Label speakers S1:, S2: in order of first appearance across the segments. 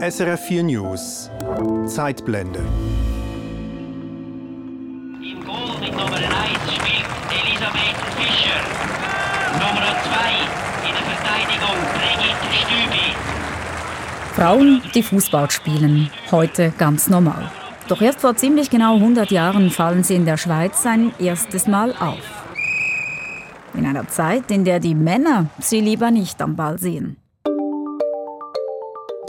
S1: SRF 4 News Zeitblende
S2: Im Goal mit Nummer 1 spielt Elisabeth Fischer. Nummer 2 in der Verteidigung Brigitte Stübi.
S3: Frauen, die Fußball spielen, heute ganz normal. Doch erst vor ziemlich genau 100 Jahren fallen sie in der Schweiz ein erstes Mal auf. In einer Zeit, in der die Männer sie lieber nicht am Ball sehen.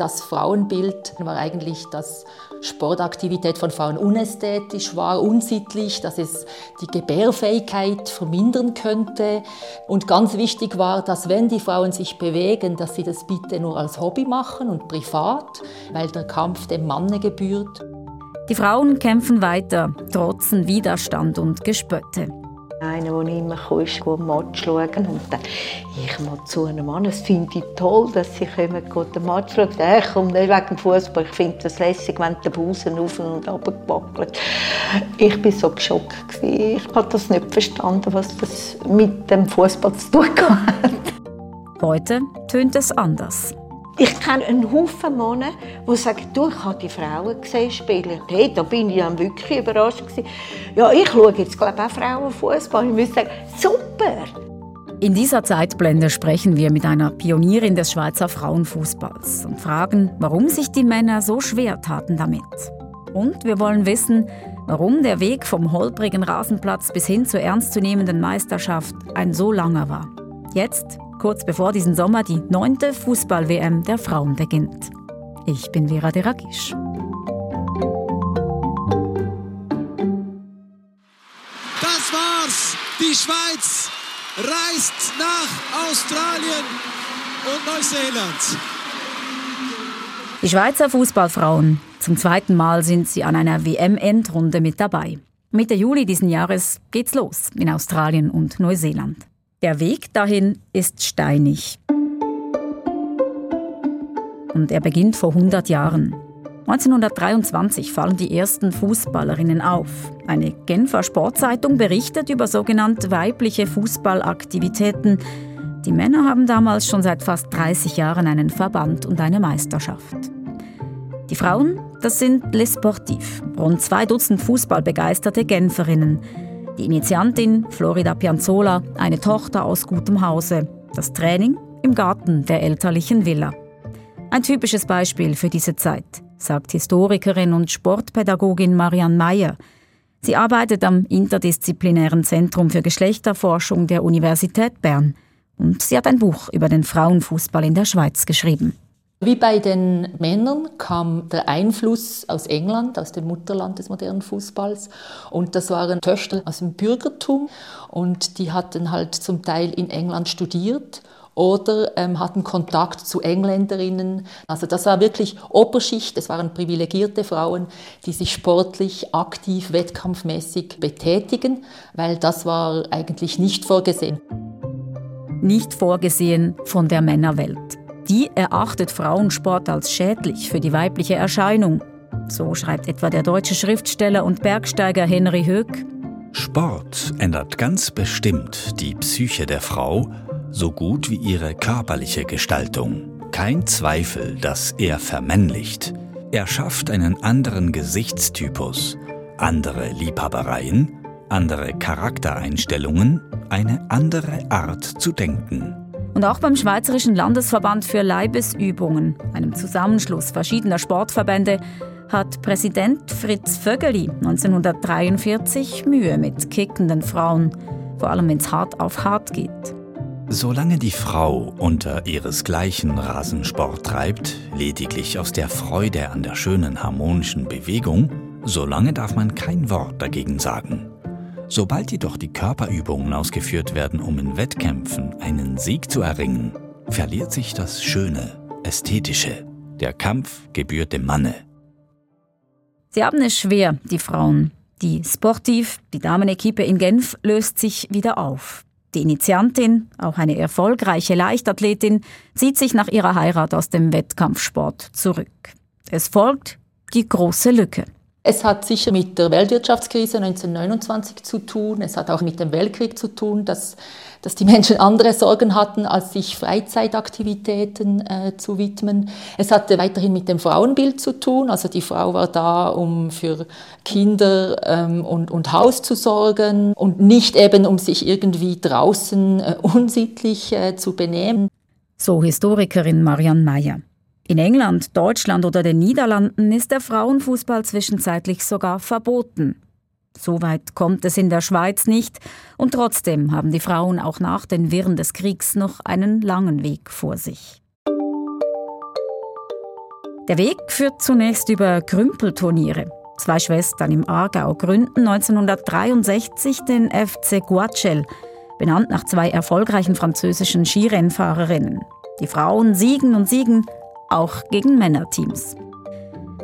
S4: Das Frauenbild war eigentlich, dass Sportaktivität von Frauen unästhetisch war, unsittlich, dass es die Gebärfähigkeit vermindern könnte. Und ganz wichtig war, dass wenn die Frauen sich bewegen, dass sie das bitte nur als Hobby machen und privat, weil der Kampf dem Manne gebührt.
S3: Die Frauen kämpfen weiter, trotzen Widerstand und Gespötte.
S5: Der immer ist ein Match schauen. Und dann, ich mal zu einem Mann, das finde ich toll, dass sie kommen, den Match schauen. Ich komme nicht wegen dem Fußball, ich finde das lässig, wenn der Busen auf und ab gewackelt. Ich war so geschockt. Ich habe das nicht verstanden, was das mit dem Fußball zu tun hat.
S3: Heute tönt es anders.
S5: Ich kenne einen Haufen Männer, die sagen, du, ich habe die Frauen gesehen spielen. Hey, da bin ich dann wirklich überrascht. Gewesen. Ja, ich schaue jetzt glaube ich, auch Frauenfußball. Ich muss sagen, super!
S3: In dieser Zeitblende sprechen wir mit einer Pionierin des Schweizer Frauenfußballs und fragen, warum sich die Männer so schwer taten damit. Und wir wollen wissen, warum der Weg vom holprigen Rasenplatz bis hin zur ernstzunehmenden Meisterschaft ein so langer war. Jetzt kurz bevor diesen Sommer die neunte Fußball-WM der Frauen beginnt. Ich bin Vera Deragisch.
S6: Das war's. Die Schweiz reist nach Australien und Neuseeland.
S3: Die Schweizer Fußballfrauen. Zum zweiten Mal sind sie an einer WM-Endrunde mit dabei. Mitte Juli diesen Jahres geht's los in Australien und Neuseeland. Der Weg dahin ist steinig. Und er beginnt vor 100 Jahren. 1923 fallen die ersten Fußballerinnen auf. Eine Genfer Sportzeitung berichtet über sogenannte weibliche Fußballaktivitäten. Die Männer haben damals schon seit fast 30 Jahren einen Verband und eine Meisterschaft. Die Frauen, das sind Les Sportifs, rund zwei Dutzend Fußballbegeisterte Genferinnen. Die Initiantin Florida Pianzola, eine Tochter aus gutem Hause. Das Training im Garten der elterlichen Villa. Ein typisches Beispiel für diese Zeit, sagt Historikerin und Sportpädagogin Marianne Meyer. Sie arbeitet am Interdisziplinären Zentrum für Geschlechterforschung der Universität Bern und sie hat ein Buch über den Frauenfußball in der Schweiz geschrieben.
S4: Wie bei den Männern kam der Einfluss aus England, aus dem Mutterland des modernen Fußballs. Und das waren Töchter aus dem Bürgertum und die hatten halt zum Teil in England studiert oder ähm, hatten Kontakt zu Engländerinnen. Also das war wirklich Oberschicht, es waren privilegierte Frauen, die sich sportlich, aktiv, wettkampfmäßig betätigen, weil das war eigentlich nicht vorgesehen.
S3: Nicht vorgesehen von der Männerwelt. Die erachtet Frauensport als schädlich für die weibliche Erscheinung. So schreibt etwa der deutsche Schriftsteller und Bergsteiger Henry Höck.
S7: Sport ändert ganz bestimmt die Psyche der Frau, so gut wie ihre körperliche Gestaltung. Kein Zweifel, dass er vermännlicht. Er schafft einen anderen Gesichtstypus, andere Liebhabereien, andere Charaktereinstellungen, eine andere Art zu denken.
S3: Und auch beim Schweizerischen Landesverband für Leibesübungen, einem Zusammenschluss verschiedener Sportverbände, hat Präsident Fritz Vögeli 1943 Mühe mit kickenden Frauen, vor allem wenn es hart auf hart geht.
S7: Solange die Frau unter ihresgleichen Rasensport treibt, lediglich aus der Freude an der schönen harmonischen Bewegung, solange darf man kein Wort dagegen sagen. Sobald jedoch die Körperübungen ausgeführt werden, um in Wettkämpfen einen Sieg zu erringen, verliert sich das Schöne, Ästhetische. Der Kampf gebührt dem Manne.
S3: Sie haben es schwer, die Frauen. Die Sportiv, die Damenequipe in Genf, löst sich wieder auf. Die Initiantin, auch eine erfolgreiche Leichtathletin, zieht sich nach ihrer Heirat aus dem Wettkampfsport zurück. Es folgt die große Lücke.
S4: Es hat sicher mit der Weltwirtschaftskrise 1929 zu tun. Es hat auch mit dem Weltkrieg zu tun, dass, dass die Menschen andere Sorgen hatten, als sich Freizeitaktivitäten äh, zu widmen. Es hatte weiterhin mit dem Frauenbild zu tun. Also die Frau war da, um für Kinder ähm, und, und Haus zu sorgen und nicht eben, um sich irgendwie draußen äh, unsittlich äh, zu benehmen.
S3: So Historikerin Marianne Meyer. In England, Deutschland oder den Niederlanden ist der Frauenfußball zwischenzeitlich sogar verboten. So weit kommt es in der Schweiz nicht, und trotzdem haben die Frauen auch nach den Wirren des Kriegs noch einen langen Weg vor sich. Der Weg führt zunächst über Krümpelturniere. Zwei Schwestern im Aargau gründen 1963 den FC Guachel, benannt nach zwei erfolgreichen französischen Skirennfahrerinnen. Die Frauen siegen und siegen, auch gegen Männerteams.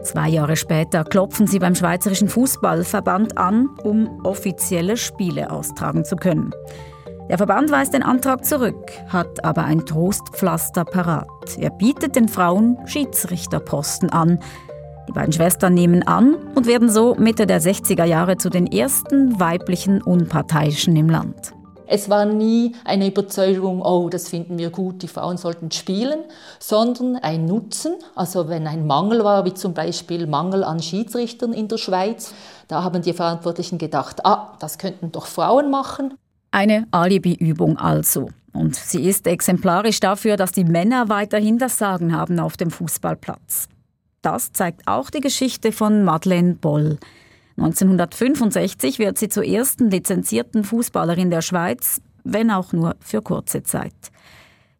S3: Zwei Jahre später klopfen sie beim Schweizerischen Fußballverband an, um offizielle Spiele austragen zu können. Der Verband weist den Antrag zurück, hat aber ein Trostpflaster parat. Er bietet den Frauen Schiedsrichterposten an. Die beiden Schwestern nehmen an und werden so Mitte der 60er Jahre zu den ersten weiblichen Unparteiischen im Land.
S4: Es war nie eine Überzeugung, oh, das finden wir gut, die Frauen sollten spielen, sondern ein Nutzen. Also wenn ein Mangel war, wie zum Beispiel Mangel an Schiedsrichtern in der Schweiz, da haben die Verantwortlichen gedacht, ah, das könnten doch Frauen machen.
S3: Eine Alibi-Übung also. Und sie ist exemplarisch dafür, dass die Männer weiterhin das Sagen haben auf dem Fußballplatz. Das zeigt auch die Geschichte von Madeleine Boll. 1965 wird sie zur ersten lizenzierten Fußballerin der Schweiz, wenn auch nur für kurze Zeit.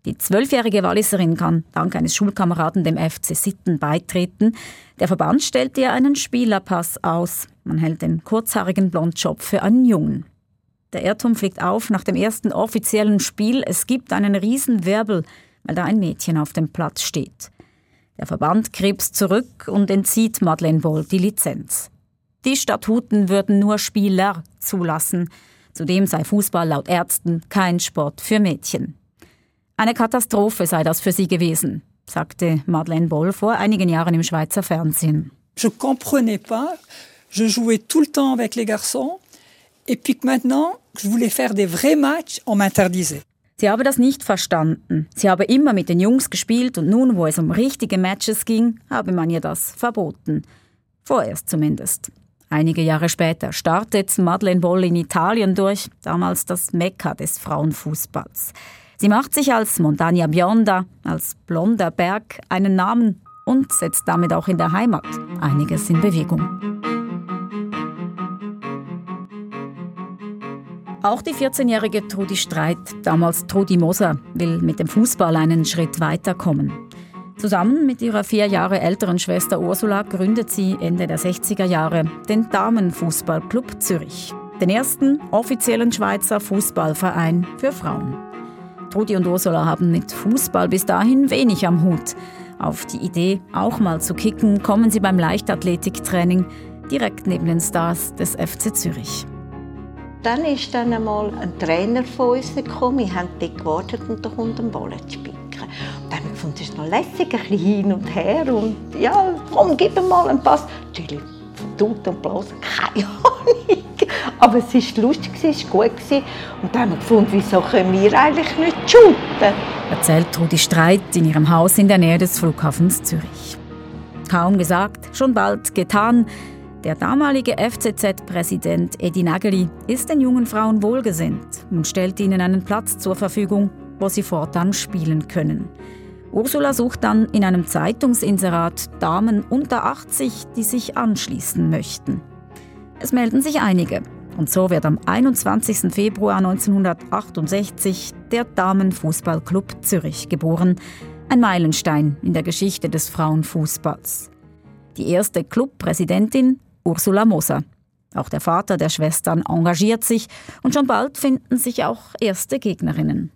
S3: Die zwölfjährige Walliserin kann dank eines Schulkameraden dem FC Sitten beitreten. Der Verband stellt ihr einen Spielerpass aus. Man hält den kurzhaarigen Blondschopf für einen Jungen. Der Irrtum fliegt auf nach dem ersten offiziellen Spiel. Es gibt einen Riesenwirbel, weil da ein Mädchen auf dem Platz steht. Der Verband krebst zurück und entzieht Madeleine Boll die Lizenz. Die Statuten würden nur Spieler zulassen. Zudem sei Fußball laut Ärzten kein Sport für Mädchen. Eine Katastrophe sei das für sie gewesen, sagte Madeleine Boll vor einigen Jahren im Schweizer Fernsehen.
S8: Je comprenais pas. Je jouais tout le temps avec les garçons. Et puis que maintenant, je voulais faire des vrais matchs, on m'interdisait.
S3: Sie habe das nicht verstanden. Sie habe immer mit den Jungs gespielt und nun, wo es um richtige Matches ging, habe man ihr das verboten. Vorerst zumindest. Einige Jahre später startet Madeleine Boll in Italien durch, damals das Mekka des Frauenfußballs. Sie macht sich als Montagna Bionda, als blonder Berg, einen Namen und setzt damit auch in der Heimat einiges in Bewegung. Auch die 14-jährige Trudi Streit, damals Trudi Moser, will mit dem Fußball einen Schritt weiterkommen. Zusammen mit ihrer vier Jahre älteren Schwester Ursula gründet sie Ende der 60er Jahre den Damenfußballclub Zürich, den ersten offiziellen Schweizer Fußballverein für Frauen. Trudi und Ursula haben mit Fußball bis dahin wenig am Hut. Auf die Idee, auch mal zu kicken, kommen sie beim Leichtathletiktraining direkt neben den Stars des FC Zürich.
S5: Dann ist dann einmal ein Trainer von uns gekommen. Wir haben dort gewartet und da kommt ein Ball zu spielen. Und dann habe ich gefunden, das ist noch lässig, ein bisschen hin und her. Und ja, komm, gib mir mal einen Pass. Natürlich, tut und bloß, keine Ahnung. Aber es war lustig, es war gut. Und dann haben wir gefunden, wieso können wir eigentlich nicht shooten?
S3: Erzählt Trudi Streit in ihrem Haus in der Nähe des Flughafens Zürich. Kaum gesagt, schon bald getan. Der damalige FCZ-Präsident Edi Nageli ist den jungen Frauen wohlgesinnt und stellt ihnen einen Platz zur Verfügung, wo sie fortan spielen können. Ursula sucht dann in einem Zeitungsinserat Damen unter 80, die sich anschließen möchten. Es melden sich einige. Und so wird am 21. Februar 1968 der Damenfußballclub Zürich geboren. Ein Meilenstein in der Geschichte des Frauenfußballs. Die erste Clubpräsidentin Ursula Moser. Auch der Vater der Schwestern engagiert sich und schon bald finden sich auch erste Gegnerinnen.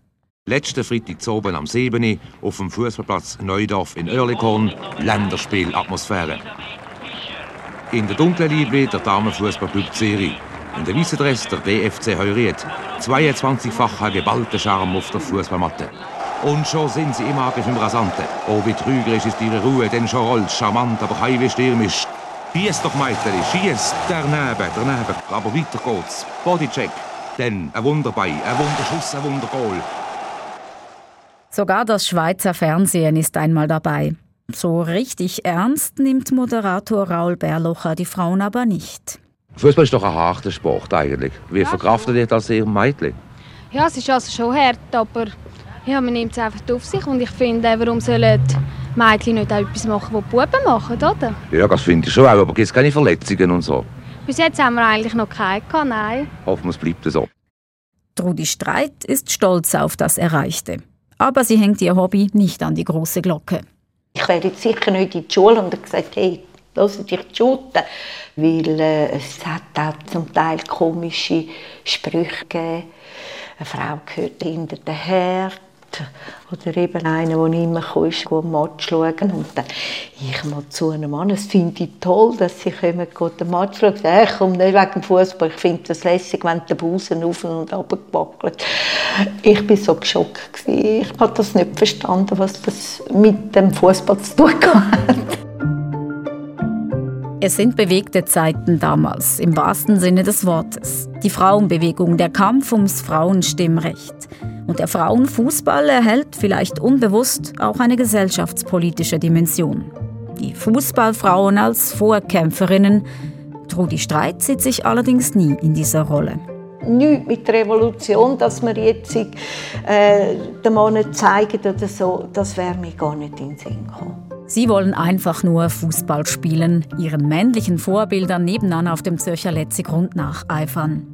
S9: Letzten Freitag zu oben am 7. auf dem Fußballplatz Neudorf in Oerlikon Länderspielatmosphäre. In der dunklen Liebe der Damenfußballclub Zürich. In der weißen Dress der DFC Heuriet. 22-facher geballter Charme auf der Fußballmatte. Und schon sind sie im Rasanten. Oh, wie trügerisch ist ihre Ruhe, denn schon rollt charmant, aber heimlich stürmisch Schieß doch, Meiteri, schieß! Daneben, daneben. Aber weiter geht's. Bodycheck. Dann ein Wunderbein, ein Wunderschuss, ein Wundergoal.
S3: Sogar das Schweizer Fernsehen ist einmal dabei. So richtig ernst nimmt Moderator Raul Berlocher die Frauen aber nicht.
S9: Fußball ist doch ein harter Sport eigentlich. Wie verkraftet ihr das ihr Mädchen?
S10: Ja, es ist also schon hart, aber ja, man nimmt es einfach auf sich und ich finde, warum sollen die Mädchen nicht auch etwas machen, was die Buben machen, oder?
S9: Ja, das finde ich schon auch, aber gibt es keine Verletzungen und so?
S10: Bis jetzt haben wir eigentlich noch keine gehabt, nein.
S9: Hoffen wir, es bleibt so.
S3: Trudi Streit ist stolz auf das Erreichte. Aber sie hängt ihr Hobby nicht an die große Glocke.
S5: Ich wäre jetzt sicher nicht in die Schule und gesagt, hey, lass dich shooten. Weil äh, es hat auch zum Teil komische Sprüche gegeben. Eine Frau gehört hinter den Herd. Oder eben einer, der immer kommt, gut Match schauen. Und dann, ich mal zu einem Mann, es finde ich toll, dass sie kommen, den Match schauen. Ich komme nicht wegen dem Fußball, ich finde das lässig, wenn der Busen auf und runter gewackelt. Ich war so geschockt. Ich habe das nicht verstanden, was das mit dem Fußball zu tun hat.
S3: Es sind bewegte Zeiten damals, im wahrsten Sinne des Wortes. Die Frauenbewegung, der Kampf ums Frauenstimmrecht. Und der Frauenfußball erhält vielleicht unbewusst auch eine gesellschaftspolitische Dimension. Die Fußballfrauen als Vorkämpferinnen. Trudi Streit sieht sich allerdings nie in dieser Rolle.
S5: Nichts mit der Revolution, dass wir jetzt äh, den Mann zeigen oder so, das wäre mir gar nicht in den Sinn gekommen.
S3: Sie wollen einfach nur Fußball spielen, ihren männlichen Vorbildern nebenan auf dem Zürcher Letzigrund nacheifern.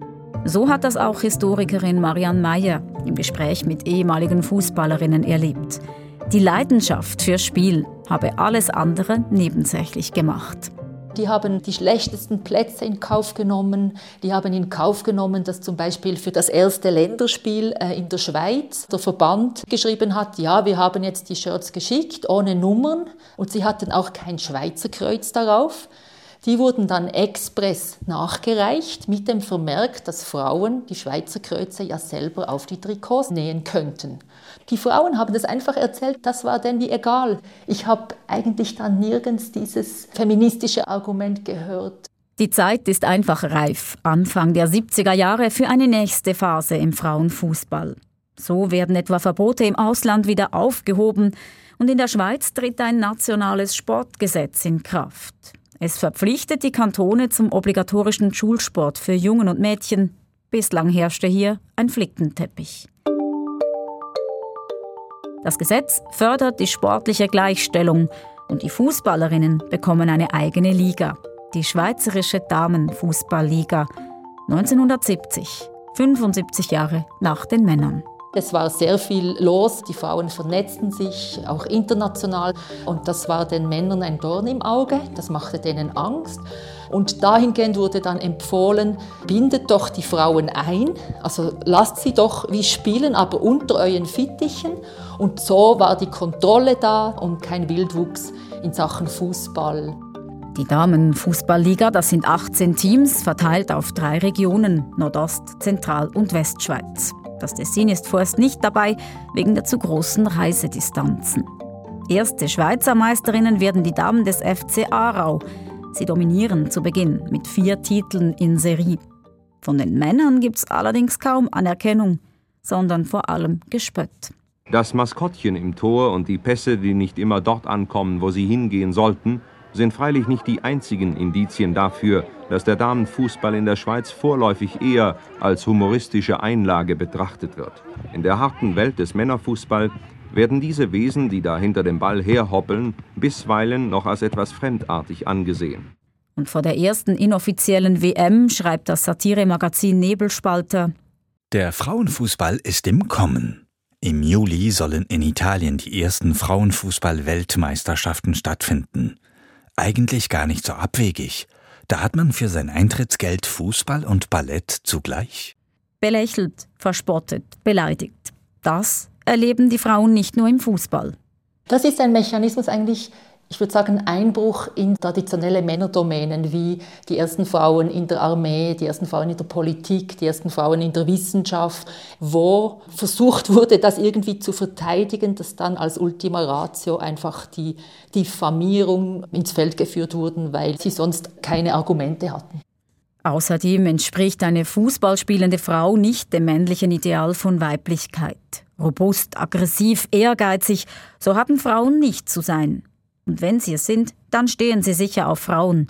S3: So hat das auch Historikerin Marianne Meyer im Gespräch mit ehemaligen Fußballerinnen erlebt. Die Leidenschaft fürs Spiel habe alles andere nebensächlich gemacht.
S4: Die haben die schlechtesten Plätze in Kauf genommen. Die haben in Kauf genommen, dass zum Beispiel für das erste Länderspiel äh, in der Schweiz der Verband geschrieben hat, ja, wir haben jetzt die Shirts geschickt, ohne Nummern. Und sie hatten auch kein Schweizer Kreuz darauf. Die wurden dann express nachgereicht mit dem Vermerk, dass Frauen die Schweizer Kreuze ja selber auf die Trikots nähen könnten. Die Frauen haben das einfach erzählt, das war denen wie egal. Ich habe eigentlich dann nirgends dieses feministische Argument gehört.
S3: Die Zeit ist einfach reif, Anfang der 70er Jahre, für eine nächste Phase im Frauenfußball. So werden etwa Verbote im Ausland wieder aufgehoben und in der Schweiz tritt ein nationales Sportgesetz in Kraft. Es verpflichtet die Kantone zum obligatorischen Schulsport für Jungen und Mädchen. Bislang herrschte hier ein Flickenteppich. Das Gesetz fördert die sportliche Gleichstellung und die Fußballerinnen bekommen eine eigene Liga, die Schweizerische Damenfußballliga, 1970, 75 Jahre nach den Männern.
S4: Es war sehr viel los, die Frauen vernetzten sich, auch international. Und das war den Männern ein Dorn im Auge, das machte denen Angst. Und dahingehend wurde dann empfohlen, bindet doch die Frauen ein, also lasst sie doch wie spielen, aber unter euren Fittichen. Und so war die Kontrolle da und kein Wildwuchs in Sachen Fußball.
S3: Die Damenfußballliga, das sind 18 Teams, verteilt auf drei Regionen, Nordost, Zentral- und Westschweiz. Das Tessin ist vorerst nicht dabei, wegen der zu großen Reisedistanzen. Erste Schweizer Meisterinnen werden die Damen des FC Aarau. Sie dominieren zu Beginn mit vier Titeln in Serie. Von den Männern gibt es allerdings kaum Anerkennung, sondern vor allem Gespött.
S11: Das Maskottchen im Tor und die Pässe, die nicht immer dort ankommen, wo sie hingehen sollten, sind freilich nicht die einzigen Indizien dafür, dass der Damenfußball in der Schweiz vorläufig eher als humoristische Einlage betrachtet wird. In der harten Welt des Männerfußball werden diese Wesen, die da hinter dem Ball herhoppeln, bisweilen noch als etwas fremdartig angesehen.
S3: Und vor der ersten inoffiziellen WM schreibt das Satiremagazin Nebelspalter:
S7: Der Frauenfußball ist im Kommen. Im Juli sollen in Italien die ersten Frauenfußball-Weltmeisterschaften stattfinden. Eigentlich gar nicht so abwegig. Da hat man für sein Eintrittsgeld Fußball und Ballett zugleich.
S3: Belächelt, verspottet, beleidigt. Das erleben die Frauen nicht nur im Fußball.
S4: Das ist ein Mechanismus eigentlich ich würde sagen, Einbruch in traditionelle Männerdomänen wie die ersten Frauen in der Armee, die ersten Frauen in der Politik, die ersten Frauen in der Wissenschaft, wo versucht wurde, das irgendwie zu verteidigen, dass dann als Ultima Ratio einfach die Diffamierung ins Feld geführt wurden, weil sie sonst keine Argumente hatten.
S3: Außerdem entspricht eine Fußballspielende Frau nicht dem männlichen Ideal von Weiblichkeit. Robust, aggressiv, ehrgeizig, so haben Frauen nicht zu sein. Und wenn sie es sind, dann stehen sie sicher auf Frauen.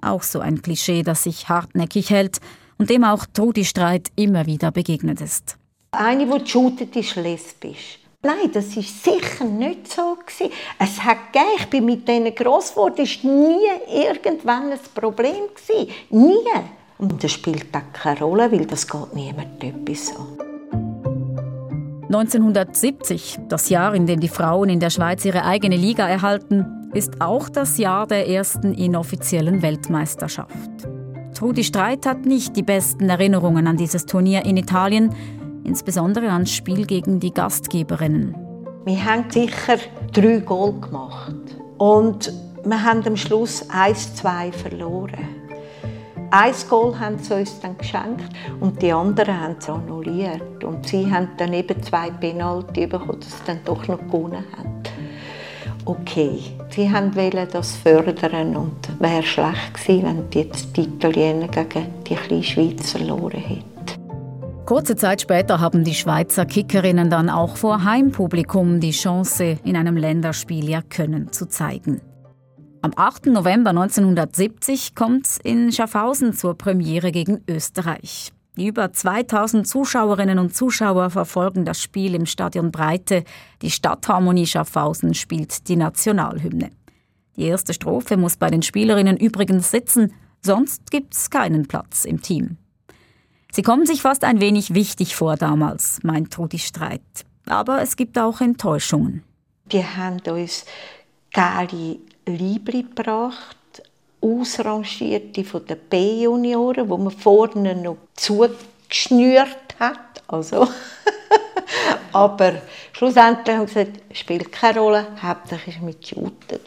S3: Auch so ein Klischee, das sich hartnäckig hält und dem auch Trudi Streit immer wieder begegnet ist.
S5: Eine, die shootet, ist lesbisch. Nein, das war sicher nicht so Es hat gegeben, ich bin mit denen gross geworden, war nie irgendwann ein Problem Nie. Und das spielt auch keine Rolle, weil das geht niemand etwas an.
S3: 1970, das Jahr, in dem die Frauen in der Schweiz ihre eigene Liga erhalten, ist auch das Jahr der ersten inoffiziellen Weltmeisterschaft. Trudi Streit hat nicht die besten Erinnerungen an dieses Turnier in Italien, insbesondere ans Spiel gegen die Gastgeberinnen.
S5: Wir haben sicher drei Goal gemacht und wir haben am Schluss 1-2 verloren. Ein Goal haben sie uns dann geschenkt und die anderen haben sie annulliert. Und sie haben dann eben zwei Penalty bekommen, dass sie dann doch noch gewonnen haben. Okay, sie wollten das fördern und wäre schlecht gewesen, wenn die Italiener gegen die kleine Schweiz verloren hätten.
S3: Kurze Zeit später haben die Schweizer Kickerinnen dann auch vor Heimpublikum die Chance, in einem Länderspiel ihr Können zu zeigen. Am 8. November 1970 kommt es in Schaffhausen zur Premiere gegen Österreich. Die über 2000 Zuschauerinnen und Zuschauer verfolgen das Spiel im Stadion Breite. Die Stadtharmonie Schaffhausen spielt die Nationalhymne. Die erste Strophe muss bei den Spielerinnen übrigens sitzen, sonst gibt es keinen Platz im Team. Sie kommen sich fast ein wenig wichtig vor damals, meint Trudi Streit. Aber es gibt auch Enttäuschungen.
S5: Die haben uns geile Libri gebracht, ausrangierte von den B-Junioren, wo man vorne noch zugeschnürt hat. Also Aber schlussendlich haben sie gesagt, spielt keine Rolle, hauptsächlich ist mit Shooten.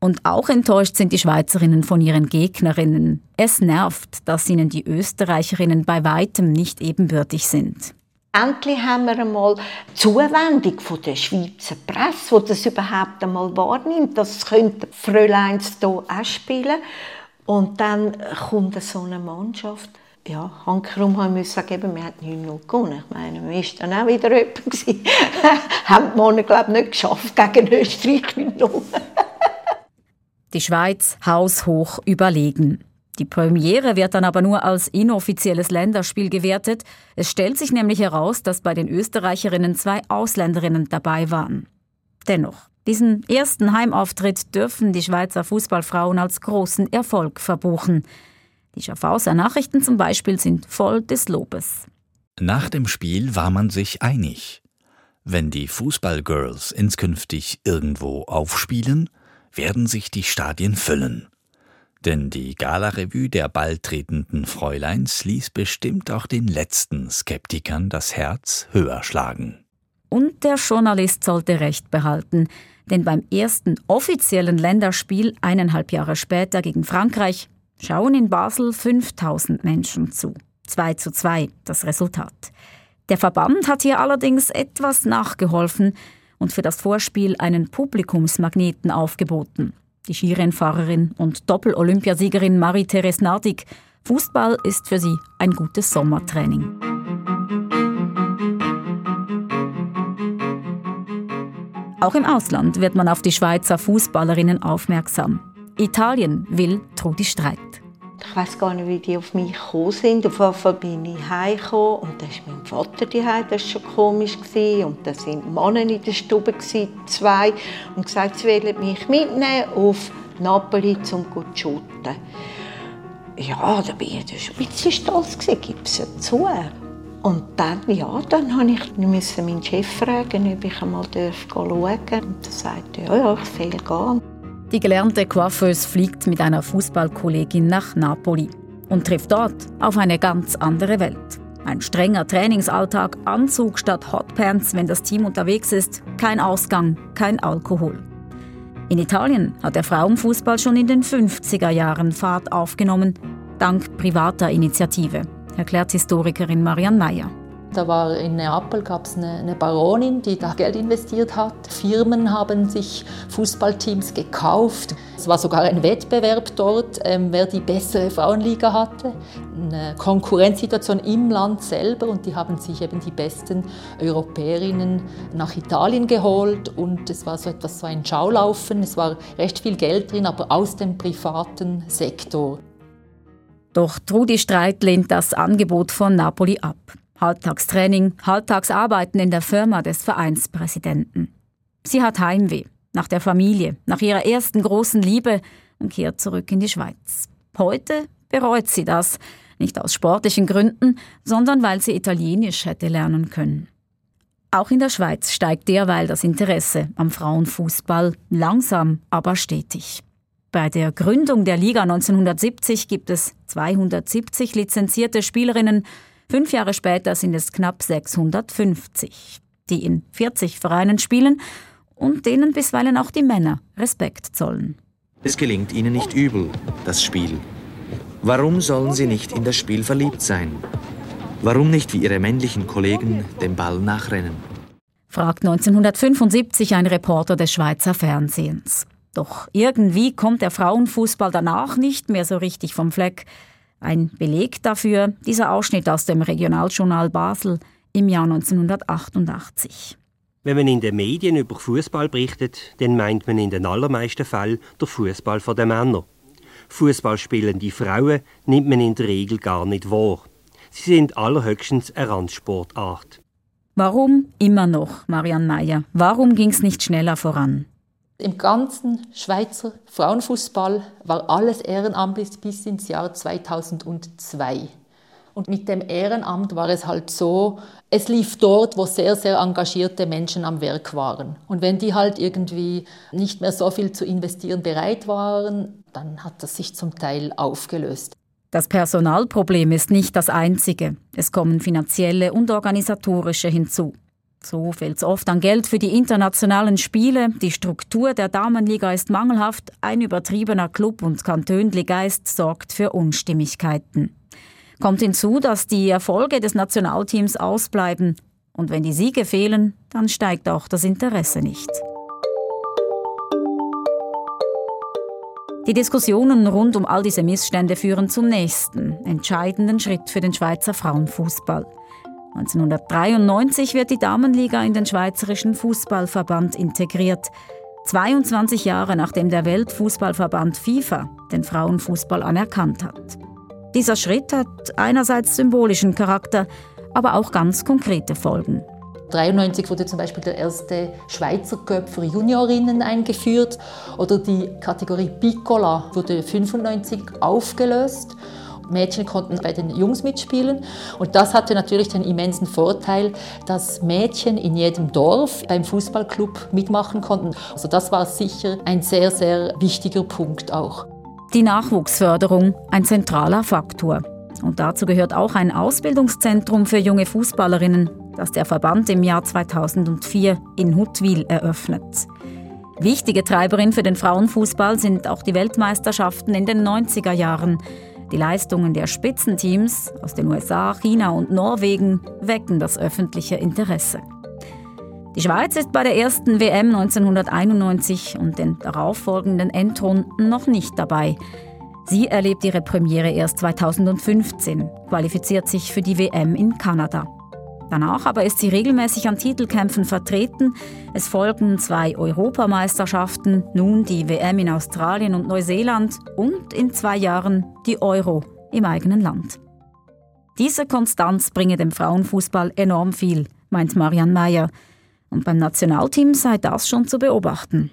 S3: Und auch enttäuscht sind die Schweizerinnen von ihren Gegnerinnen. Es nervt, dass ihnen die Österreicherinnen bei weitem nicht ebenbürtig sind.
S5: Endlich haben wir einmal Zuwendung von der Schweizer Presse, die das überhaupt einmal wahrnimmt. Das könnte Fräuleins hier auch spielen. Und dann kommt so eine Mannschaft. Ja, hankerum haben wir sagen, wir haben 9-0 gewonnen. Ich meine, wir waren dann auch wieder jemand. haben die Männer, glaube ich, nicht geschafft gegen Österreich 9-0.
S3: Die Schweiz haushoch überlegen. Die Premiere wird dann aber nur als inoffizielles Länderspiel gewertet. Es stellt sich nämlich heraus, dass bei den Österreicherinnen zwei Ausländerinnen dabei waren. Dennoch, diesen ersten Heimauftritt dürfen die Schweizer Fußballfrauen als großen Erfolg verbuchen. Die Schaffhauser Nachrichten zum Beispiel sind voll des Lobes.
S7: Nach dem Spiel war man sich einig. Wenn die Fußballgirls inskünftig irgendwo aufspielen, werden sich die Stadien füllen. Denn die Galarevue der bald tretenden Fräuleins ließ bestimmt auch den letzten Skeptikern das Herz höher schlagen.
S3: Und der Journalist sollte Recht behalten, denn beim ersten offiziellen Länderspiel eineinhalb Jahre später gegen Frankreich schauen in Basel 5000 Menschen zu. 2 zu 2 das Resultat. Der Verband hat hier allerdings etwas nachgeholfen und für das Vorspiel einen Publikumsmagneten aufgeboten die Skirennfahrerin und Doppel-Olympiasiegerin Marie-Therese Nardig. Fußball ist für sie ein gutes Sommertraining. Auch im Ausland wird man auf die Schweizer Fußballerinnen aufmerksam. Italien will Trudi Streit.
S5: Ich weiß gar nicht, wie die auf mich gekommen sind. Auf jeden Fall bin ich heimgekommen und da ist mein Vater daheim. Das war schon komisch. Und da waren Männer in der Stube, zwei, und gesagt, sie wollen mich mitnehmen auf Napoli, um zu shooten. Ja, da bin ich schon ein bisschen stolz, gibt es ja zu. Und dann, ja, dann musste ich meinen Chef fragen, ob ich einmal schauen darf. Und er sagte, ja, ja, ich soll gehen.
S3: Die gelernte Coiffeuse fliegt mit einer Fußballkollegin nach Napoli und trifft dort auf eine ganz andere Welt. Ein strenger Trainingsalltag, Anzug statt Hotpants, wenn das Team unterwegs ist, kein Ausgang, kein Alkohol. In Italien hat der Frauenfußball schon in den 50er Jahren Fahrt aufgenommen, dank privater Initiative, erklärt Historikerin Marianne Meyer.
S4: Da war in Neapel gab es eine, eine, Baronin, die da Geld investiert hat. Firmen haben sich Fußballteams gekauft. Es war sogar ein Wettbewerb dort, ähm, wer die bessere Frauenliga hatte. Eine Konkurrenzsituation im Land selber und die haben sich eben die besten Europäerinnen nach Italien geholt und es war so etwas so ein Schaulaufen. Es war recht viel Geld drin, aber aus dem privaten Sektor.
S3: Doch Trudi Streit lehnt das Angebot von Napoli ab. Halbtagstraining, Halbtagsarbeiten in der Firma des Vereinspräsidenten. Sie hat Heimweh nach der Familie, nach ihrer ersten großen Liebe und kehrt zurück in die Schweiz. Heute bereut sie das, nicht aus sportlichen Gründen, sondern weil sie Italienisch hätte lernen können. Auch in der Schweiz steigt derweil das Interesse am Frauenfußball langsam, aber stetig. Bei der Gründung der Liga 1970 gibt es 270 lizenzierte Spielerinnen, Fünf Jahre später sind es knapp 650, die in 40 Vereinen spielen und denen bisweilen auch die Männer Respekt zollen.
S12: Es gelingt ihnen nicht übel, das Spiel. Warum sollen sie nicht in das Spiel verliebt sein? Warum nicht wie ihre männlichen Kollegen dem Ball nachrennen?
S3: fragt 1975 ein Reporter des Schweizer Fernsehens. Doch irgendwie kommt der Frauenfußball danach nicht mehr so richtig vom Fleck. Ein Beleg dafür dieser Ausschnitt aus dem Regionaljournal Basel im Jahr 1988.
S13: Wenn man in den Medien über Fußball berichtet, dann meint man in den allermeisten Fällen der Fußball der Männer. Fußball spielende Frauen nimmt man in der Regel gar nicht wahr. Sie sind allerhöchstens eine Randsportart.
S3: Warum immer noch, Marianne Meyer? Warum ging es nicht schneller voran?
S4: Im ganzen Schweizer Frauenfußball war alles Ehrenamt bis ins Jahr 2002. Und mit dem Ehrenamt war es halt so, es lief dort, wo sehr, sehr engagierte Menschen am Werk waren. Und wenn die halt irgendwie nicht mehr so viel zu investieren bereit waren, dann hat das sich zum Teil aufgelöst.
S3: Das Personalproblem ist nicht das einzige. Es kommen finanzielle und organisatorische hinzu. So fehlt es oft an Geld für die internationalen Spiele, die Struktur der Damenliga ist mangelhaft, ein übertriebener Club- und Kantönli-Geist sorgt für Unstimmigkeiten. Kommt hinzu, dass die Erfolge des Nationalteams ausbleiben und wenn die Siege fehlen, dann steigt auch das Interesse nicht. Die Diskussionen rund um all diese Missstände führen zum nächsten, entscheidenden Schritt für den Schweizer Frauenfußball. 1993 wird die Damenliga in den Schweizerischen Fußballverband integriert. 22 Jahre nachdem der Weltfußballverband FIFA den Frauenfußball anerkannt hat. Dieser Schritt hat einerseits symbolischen Charakter, aber auch ganz konkrete Folgen.
S4: 1993 wurde zum Beispiel der erste Schweizer Cup für Juniorinnen eingeführt oder die Kategorie Piccola wurde 1995 aufgelöst Mädchen konnten bei den Jungs mitspielen. Und das hatte natürlich den immensen Vorteil, dass Mädchen in jedem Dorf beim Fußballclub mitmachen konnten. Also das war sicher ein sehr, sehr wichtiger Punkt auch.
S3: Die Nachwuchsförderung ein zentraler Faktor. Und dazu gehört auch ein Ausbildungszentrum für junge Fußballerinnen, das der Verband im Jahr 2004 in Huttwil eröffnet. Wichtige Treiberin für den Frauenfußball sind auch die Weltmeisterschaften in den 90er Jahren. Die Leistungen der Spitzenteams aus den USA, China und Norwegen wecken das öffentliche Interesse. Die Schweiz ist bei der ersten WM 1991 und den darauffolgenden Endrunden noch nicht dabei. Sie erlebt ihre Premiere erst 2015, qualifiziert sich für die WM in Kanada. Danach aber ist sie regelmäßig an Titelkämpfen vertreten. Es folgen zwei Europameisterschaften, nun die WM in Australien und Neuseeland und in zwei Jahren die Euro im eigenen Land. Diese Konstanz bringe dem Frauenfußball enorm viel, meint Marianne Meyer. Und beim Nationalteam sei das schon zu beobachten.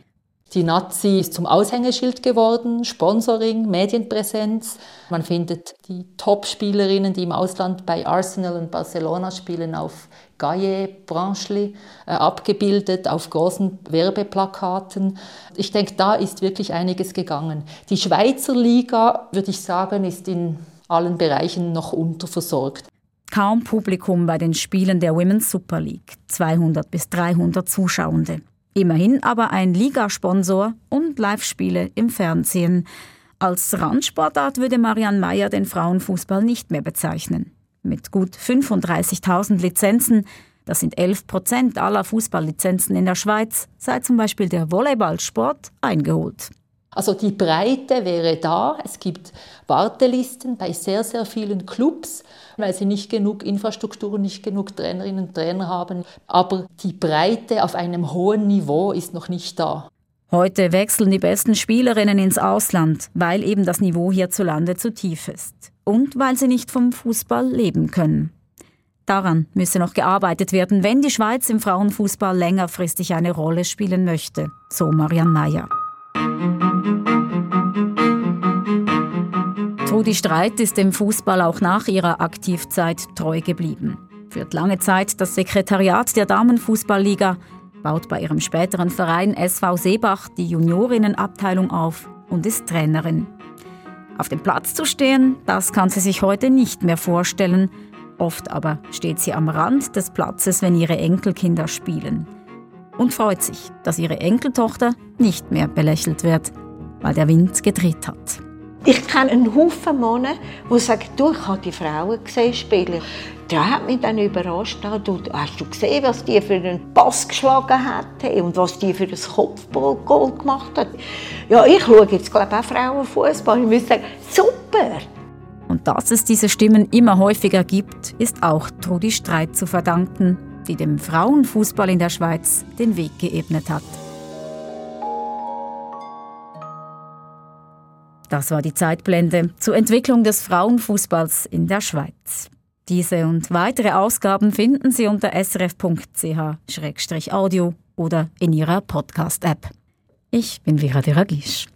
S4: Die Nazi ist zum Aushängeschild geworden, Sponsoring, Medienpräsenz. Man findet die Top-Spielerinnen, die im Ausland bei Arsenal und Barcelona spielen, auf Gaille, Branchli äh, abgebildet, auf großen Werbeplakaten. Ich denke, da ist wirklich einiges gegangen. Die Schweizer Liga, würde ich sagen, ist in allen Bereichen noch unterversorgt.
S3: Kaum Publikum bei den Spielen der Women's Super League, 200 bis 300 Zuschauende. Immerhin aber ein Ligasponsor und Live-Spiele im Fernsehen. Als Randsportart würde Marianne Meyer den Frauenfußball nicht mehr bezeichnen. Mit gut 35.000 Lizenzen, das sind 11 Prozent aller Fußballlizenzen in der Schweiz, sei zum Beispiel der Volleyballsport eingeholt.
S4: Also die Breite wäre da. Es gibt Wartelisten bei sehr, sehr vielen Clubs, weil sie nicht genug Infrastruktur, nicht genug Trainerinnen und Trainer haben. Aber die Breite auf einem hohen Niveau ist noch nicht da.
S3: Heute wechseln die besten Spielerinnen ins Ausland, weil eben das Niveau hierzulande zu tief ist. Und weil sie nicht vom Fußball leben können. Daran müsse noch gearbeitet werden, wenn die Schweiz im Frauenfußball längerfristig eine Rolle spielen möchte, so Marianne Meyer. Trudi Streit ist dem Fußball auch nach ihrer Aktivzeit treu geblieben. Führt lange Zeit das Sekretariat der Damenfußballliga, baut bei ihrem späteren Verein SV Seebach die Juniorinnenabteilung auf und ist Trainerin. Auf dem Platz zu stehen, das kann sie sich heute nicht mehr vorstellen. Oft aber steht sie am Rand des Platzes, wenn ihre Enkelkinder spielen. Und freut sich, dass ihre Enkeltochter nicht mehr belächelt wird, weil der Wind gedreht hat.
S5: Ich kenne einen Haufen Männer, die sagen, du, ich habe die Frauen gesehen spielen. Der hat mich dann überrascht. Du, hast du gesehen, was die für einen Pass geschlagen hat und was die für ein Kopfballgoal gemacht hat? Ja, ich schaue jetzt glaube auch Frauenfußball. Ich muss sagen, super!
S3: Und dass es diese Stimmen immer häufiger gibt, ist auch Trudi Streit zu verdanken, die dem Frauenfußball in der Schweiz den Weg geebnet hat. Das war die Zeitblende zur Entwicklung des Frauenfußballs in der Schweiz. Diese und weitere Ausgaben finden Sie unter srf.ch-audio oder in Ihrer Podcast-App. Ich bin Vera Deragisch.